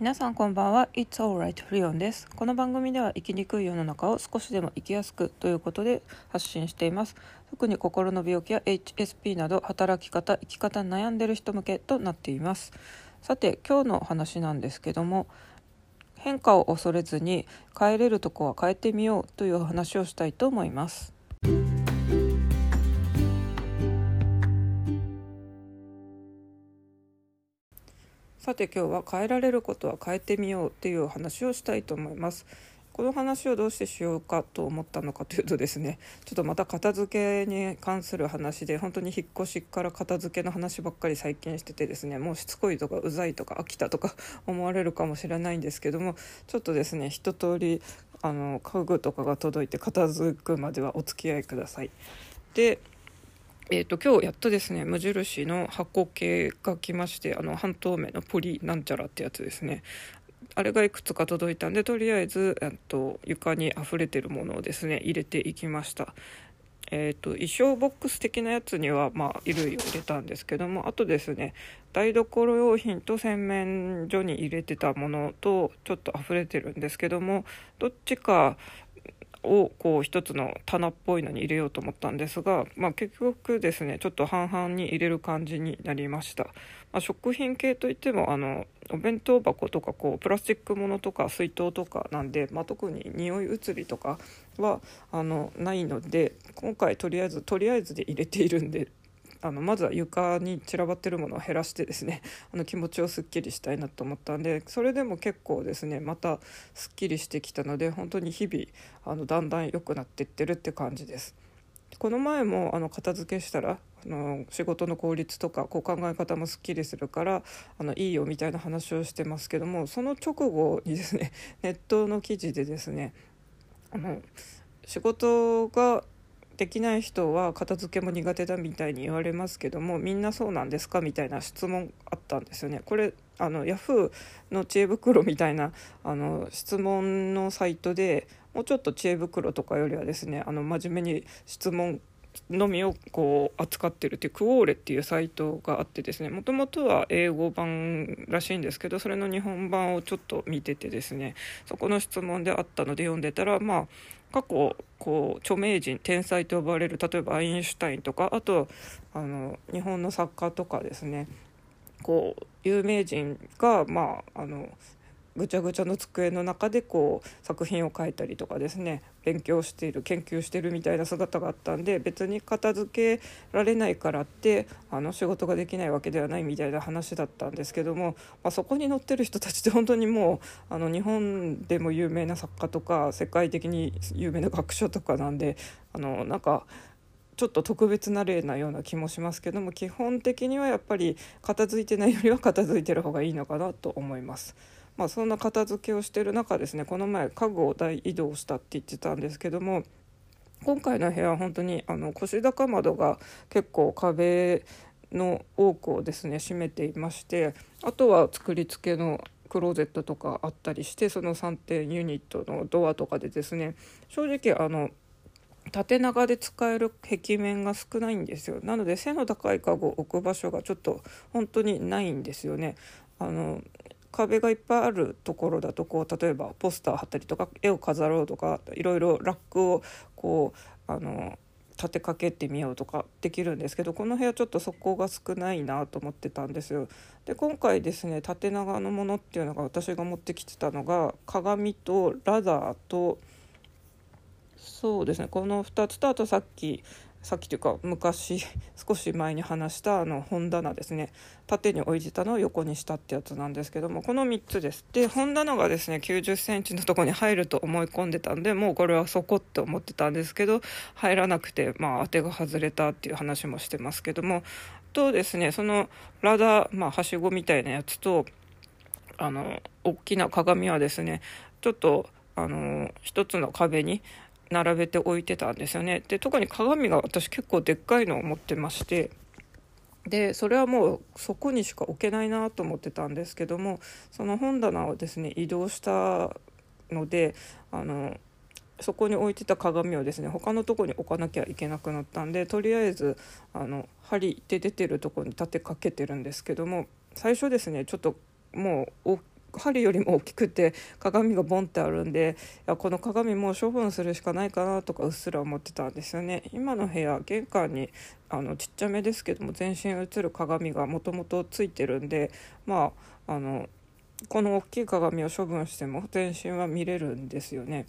皆さんこんばんは。It's alright フリオンです。この番組では生きにくい世の中を少しでも生きやすくということで発信しています。特に心の病気や HSP など働き方生き方に悩んでる人向けとなっています。さて今日の話なんですけども変化を恐れずに変えれるとこは変えてみようという話をしたいと思います。さて今日は変えられることは変えてみようっていう話をしたいと思いますこの話をどうしてしようかと思ったのかというとですね ちょっとまた片付けに関する話で本当に引っ越しから片付けの話ばっかり最近しててですねもうしつこいとかうざいとか飽きたとか思われるかもしれないんですけどもちょっとですね一通りあの家具とかが届いて片付くまではお付き合いください。でえーと、今日やっとですね無印の箱系が来ましてあの半透明のポリなんちゃらってやつですね。あれがいくつか届いたんでとりあえず、えっと、床に溢れてるものをですね入れていきました。えーと、衣装ボックス的なやつには、まあ、衣類を入れたんですけどもあとですね台所用品と洗面所に入れてたものとちょっと溢れてるんですけどもどっちかをこう一つの棚っぽいのに入れようと思ったんですが、まあ、結局ですねちょっと半々に入れる感じになりました、まあ、食品系といってもあのお弁当箱とかこうプラスチックものとか水筒とかなんで、まあ、特に匂い移りとかはあのないので今回とりあえずとりあえずで入れているんであのまずは床に散らばってるものを減らしてですね あの気持ちをすっきりしたいなと思ったんでそれでも結構ですねまたすっきりしてきたので本当に日々あのだんだん良くなっていってるって感じです。この前もあの片付けしたらあの仕事の効率とかこう考え方もすっきりするからあのいいよみたいな話をしてますけどもその直後にですねネットの記事でですねあの仕事ができない人は片付けも苦手だみたいに言われますけどもみんなそうなんですかみたいな質問あったんですよね。これあのヤフーの知恵袋みたいなあの質問のサイトでもうちょっと知恵袋とかよりはですねあの真面目に質問のみをこう扱ってるっていうクオーレっていうサイトがあってですねもともとは英語版らしいんですけどそれの日本版をちょっと見ててですねそこの質問であったので読んでたらまあ過去こう著名人天才と呼ばれる例えばアインシュタインとかあとあの日本の作家とかですね。こう有名人がまああのぐちゃぐちゃの机の中でこう作品を書いたりとかですね勉強している研究してるみたいな姿があったんで別に片付けられないからってあの仕事ができないわけではないみたいな話だったんですけども、まあ、そこに載ってる人たちって本当にもうあの日本でも有名な作家とか世界的に有名な学者とかなんであのなんか。ちょっと特別な例なような気もしますけども基本的にはやっぱり片付いてないよりは片付いてる方がいいのかなと思います。まあ、そんな片付けをしてる中ですねこの前家具を大移動したって言ってたんですけども今回の部屋は本当にあの腰高窓が結構壁の多くをですね占めていましてあとは作り付けのクローゼットとかあったりしてその3点ユニットのドアとかでですね正直あの縦長で使える壁面が少ないんですよ。なので背の高い家具を置く場所がちょっと本当にないんですよね。あの壁がいっぱいあるところだとこう例えばポスター貼ったりとか絵を飾ろうとかいろいろラックをこうあの立てかけてみようとかできるんですけどこの部屋ちょっとそこが少ないなと思ってたんですよ。で今回ですね縦長のものっていうのが私が持ってきてたのが鏡とラダーとそうですねこの2つとあとさっきさっきというか昔 少し前に話したあの本棚ですね。縦に置いてたのを横にしたってやつなんですけどもこの3つです。で本棚がですね9 0センチのとこに入ると思い込んでたんでもうこれはそこって思ってたんですけど入らなくてまあ当てが外れたっていう話もしてますけどもとですねそのラダー、まあ、はしごみたいなやつとあの大きな鏡はですねちょっとあの一つの壁に並べて置いてたんですよね。で特に鏡が私結構でっかいのを持ってましてでそれはもうそこにしか置けないなと思ってたんですけどもその本棚をですね移動したのであのそこに置いてた鏡をですね他のとこに置かなきゃいけなくなったんでとりあえずあの針で出てるとこに立てかけてるんですけども最初ですねちょっともう針よりも大きくて鏡がボンってあるんでいやこの鏡もう処分するしかないかなとかうっすら思ってたんですよね今の部屋玄関にあのちっちゃめですけども全身映る鏡がもともとついてるんでまああのこの大きい鏡を処分しても全身は見れるんですよね。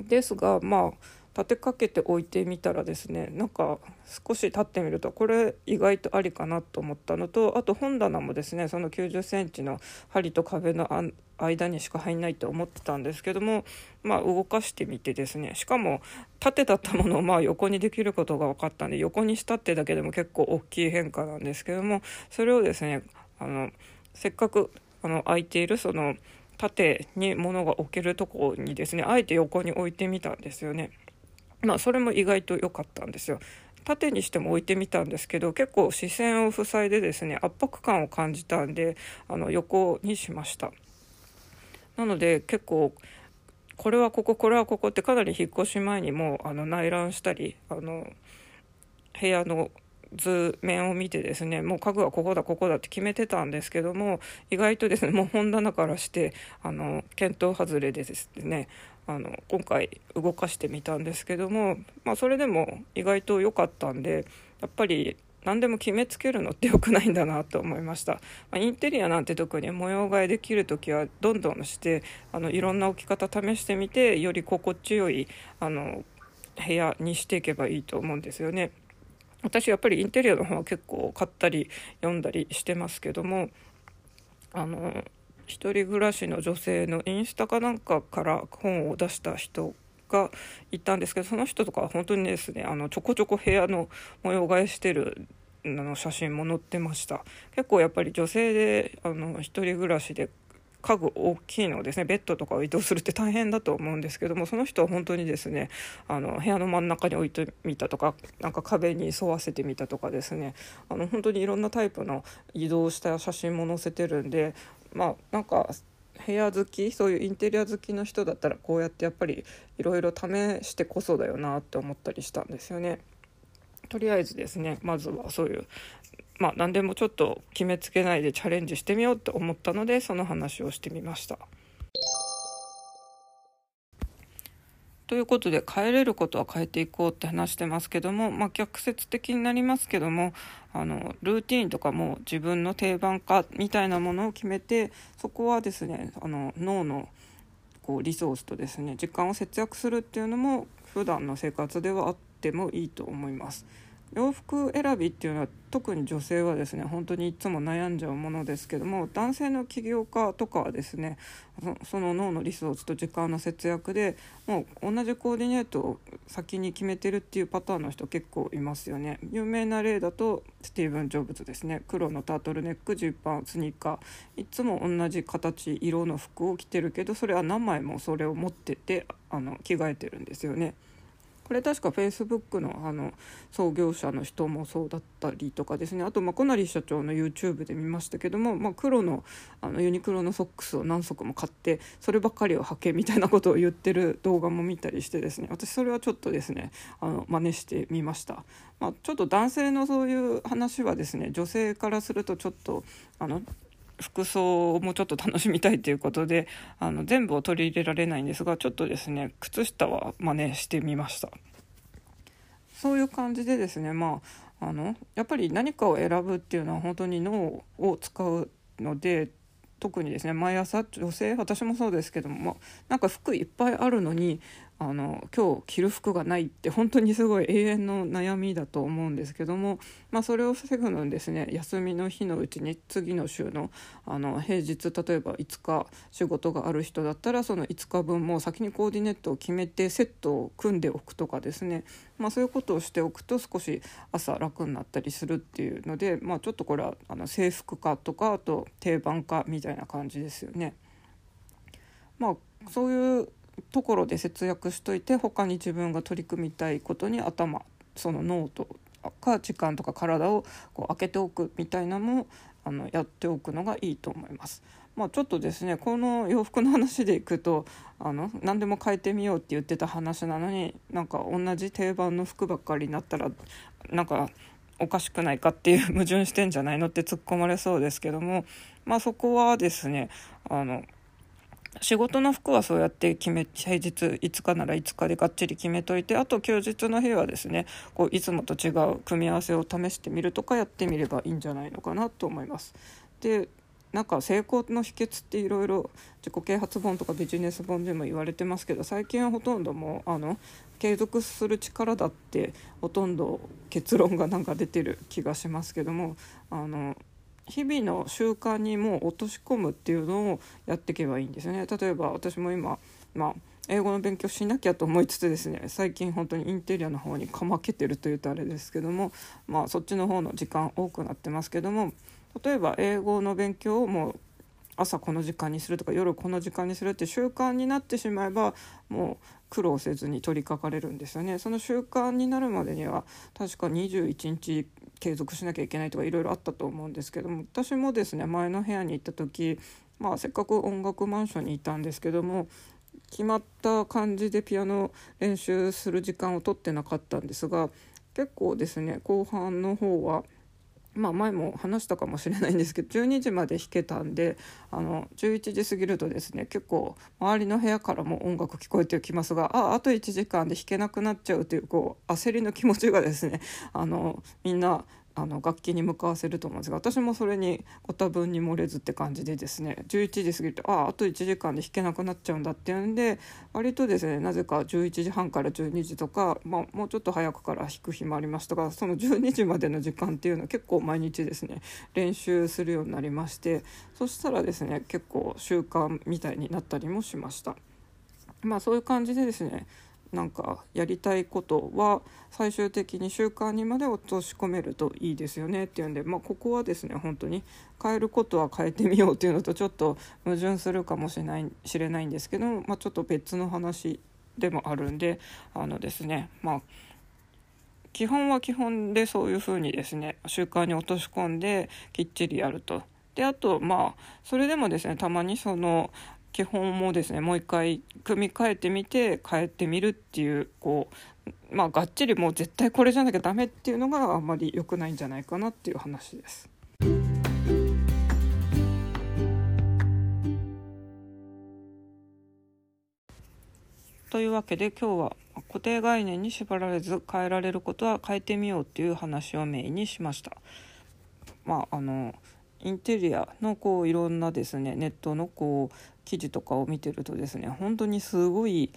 ですがまあ立てかけておいてみたらですねなんか少し経ってみるとこれ意外とありかなと思ったのとあと本棚もですねその9 0センチの針と壁の間にしか入んないと思ってたんですけどもまあ動かしてみてですねしかも縦だったものをまあ横にできることが分かったんで横にしたってだけでも結構大きい変化なんですけどもそれをですねあのせっかくあの空いているその縦に物が置けるとこにですねあえて横に置いてみたんですよね。まあそれも意外と良かったんですよ。縦にしても置いてみたんですけど結構視線を塞いでですね圧迫感を感じたんであの横にしましたなので結構これはこここれはここってかなり引っ越し前にもあの内覧したりあの部屋の図面を見てですねもう家具はここだここだって決めてたんですけども意外とですねもう本棚からしてあの検討外れでですねあの今回動かしてみたんですけども、まあ、それでも意外と良かったんでやっぱり何でも決めつけるのって良くないんだなと思いました、まあ、インテリアなんて特に模様替えできる時はどんどんしてあのいろんな置き方試してみてより心地よいあの部屋にしていけばいいと思うんですよね。私やっぱりインテリアの方は結構買ったり読んだりしてますけどもあの一人暮らしの女性のインスタかなんかから本を出した人がいたんですけどその人とかは本当にですねあのちょこちょこ部屋の模様替えしてるの写真も載ってました。結構やっぱり女性であの一人暮らしで家具大きいのですねベッドとかを移動するって大変だと思うんですけどもその人は本当にですねあの部屋の真ん中に置いてみたとかなんか壁に沿わせてみたとかですねあの本当にいろんなタイプの移動した写真も載せてるんでまあなんか部屋好きそういうインテリア好きの人だったらこうやってやっぱりいろいろ試してこそだよなって思ったりしたんですよね。とりあえずですねまずはそういうまあ何でもちょっと決めつけないでチャレンジしてみようって思ったのでその話をしてみました。ということで変えれることは変えていこうって話してますけども、まあ、逆説的になりますけどもあのルーティンとかも自分の定番化みたいなものを決めてそこはですねあの脳のこうリソースとですね時間を節約するっていうのも普段の生活ではあってもいいと思います。洋服選びっていうのは特に女性はですね本当にいつも悩んじゃうものですけども男性の起業家とかはですねその脳のリソースと時間の節約でもう同じコーディネートを先に決めてるっていうパターンの人結構いますよね。有名な例だとスティーブン・ジョブズですね。黒のタートルネックジーパンスニーカー。いつも同じ形色の服を着てるけどそれは何枚もそれを持っててあの着替えてるんですよね。これ確かフェイスブックのあの創業者の人もそうだったりとかですね。あとまあ小成社長の YouTube で見ましたけども、まあ、黒のあのユニクロのソックスを何足も買ってそればっかりを履けみたいなことを言ってる動画も見たりしてですね。私それはちょっとですねあの真似してみました、まあ、ちょっと男性のそういう話はですね女性からするとちょっとあの服装もちょっと楽しみたいということであの全部を取り入れられないんですがちょっとですね靴下は真似してみました。そういう感じでですねまああのやっぱり何かを選ぶっていうのは本当に脳を使うので特にですね毎朝女性私もそうですけどもなんか服いっぱいあるのにあの今日着る服がないって本当にすごい永遠の悩みだと思うんですけども、まあ、それを防ぐのにですね休みの日のうちに次の週のあの平日例えば5日仕事がある人だったらその5日分も先にコーディネートを決めてセットを組んでおくとかですね、まあ、そういうことをしておくと少し朝楽になったりするっていうので、まあ、ちょっとこれはあの制服化とかあと定番化みたいな感じですよね。まあそういうところで節約しといて他に自分が取り組みたいことに頭そのノートか時間とか体をこう開けておくみたいなのもあのやっておくのがいいと思います。まあ、ちょっとですねこの洋服の話でいくとあの何でも変えてみようって言ってた話なのになんか同じ定番の服ばっかりになったらなんかおかしくないかっていう矛盾してんじゃないのって突っ込まれそうですけどもまあそこはですねあの仕事の服はそうやって決め平日5日なら5日でがっちり決めといてあと休日の日はですねこういつもと違う組み合わせを試してみるとかやってみればいいんじゃないのかなと思います。でなんか成功の秘訣っていろいろ自己啓発本とかビジネス本でも言われてますけど最近はほとんどもうあの継続する力だってほとんど結論がなんか出てる気がしますけどもあの日々の習慣にも落とし込むっていうのをやっていけばいいんですよね。例えば私も今、まあ、英語の勉強しなきゃと思いつつですね最近本当にインテリアの方にかまけてるというとあれですけども、まあ、そっちの方の時間多くなってますけども例えば英語の勉強をもう朝この時間にするとか夜この時間にするって習慣になってしまえばもう苦労せずに取り掛かれるんですよねその習慣になるまでには確か21日継続しなきゃいけないとかいろいろあったと思うんですけども私もですね前の部屋に行った時まあせっかく音楽マンションにいたんですけども決まった感じでピアノ練習する時間を取ってなかったんですが結構ですね後半の方はまあ、前も話したかもしれないんですけど12時まで弾けたんであの11時過ぎるとですね結構周りの部屋からも音楽聞こえてきますがああと1時間で弾けなくなっちゃうというこう焦りの気持ちがですねあのみんなあの楽器に向かわせると思うんですが私もそれにご多分に漏れずって感じでですね11時過ぎるとああと1時間で弾けなくなっちゃうんだっていうんで割とですねなぜか11時半から12時とか、まあ、もうちょっと早くから弾く日もありましたがその12時までの時間っていうのは結構毎日ですね練習するようになりましてそしたらですね結構習慣みたいになったりもしました。まあそういう感じでですねなんかやりたいことは最終的に習慣にまで落とし込めるといいですよねっていうんで、まあ、ここはですね本当に変えることは変えてみようっていうのとちょっと矛盾するかもしれない知れないんですけど、まあ、ちょっと別の話でもあるんであのですねまあ基本は基本でそういうふうにですね習慣に落とし込んできっちりやると。であとまあそれでもですねたまにその基本もですねもう一回組み替えてみて変えてみるっていうこうまあがっちりもう絶対これじゃなきゃダメっていうのがあんまり良くないんじゃないかなっていう話です。というわけで今日は固定概念に縛られず変えられることは変えてみようっていう話をメインにしました。まああのインテリアのこういろんなですねネットのこう記事とかを見てるとですね本当にすごい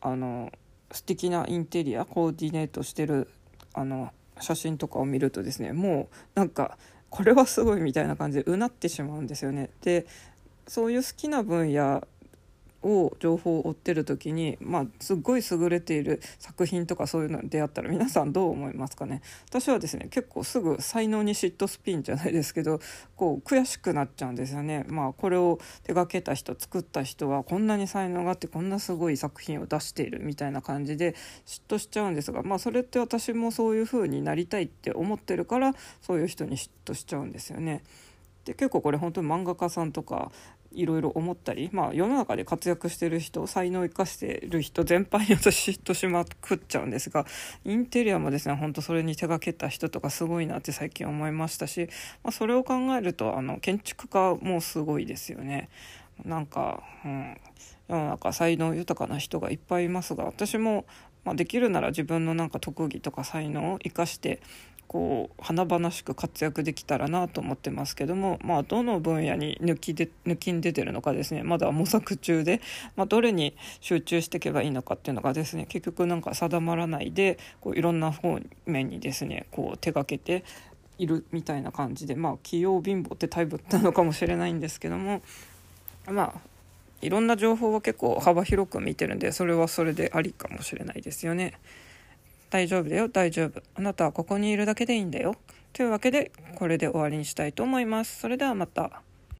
あの素敵なインテリアコーディネートしてるあの写真とかを見るとですねもうなんかこれはすごいみたいな感じでうなってしまうんですよね。でそういう好きな分野を情報を追ってる時に、まあ、すっごい優れている作品とかそういうのに出会ったら皆さんどう思いますかね？私はですね結構すぐ才能に嫉妬スピンじゃないですけどこう悔しくなっちゃうんですよね。まあ、これを手がけた人作った人はこんなに才能があってこんなすごい作品を出しているみたいな感じで嫉妬しちゃうんですが、まあ、それって私もそういう風になりたいって思ってるからそういう人に嫉妬しちゃうんですよね。で結構これ本当に漫画家さんとかいろいろ思ったり、まあ、世の中で活躍してる人才能を生かしてる人全般に私嫉妬しまくっちゃうんですがインテリアもですね本当それに手がけた人とかすごいなって最近思いましたし、まあ、それを考えるとあの建築家もすごいですよね。なんか、うん、世の中才能豊かな人がいっぱいいますが私も、まあ、できるなら自分のなんか特技とか才能を生かしてこう華々しく活躍できたらなと思ってますけども、まあ、どの分野に抜きで抜きん出てるのかですねまだ模索中で、まあ、どれに集中していけばいいのかっていうのがですね結局なんか定まらないでこういろんな方面にですねこう手がけているみたいな感じでまあ器用貧乏ってタイプなのかもしれないんですけどもまあいろんな情報は結構幅広く見てるんでそれはそれでありかもしれないですよね。大丈夫だよ大丈夫。あなたはここにいるだけでいいんだよ。というわけでこれで終わりにしたいと思います。それではまた。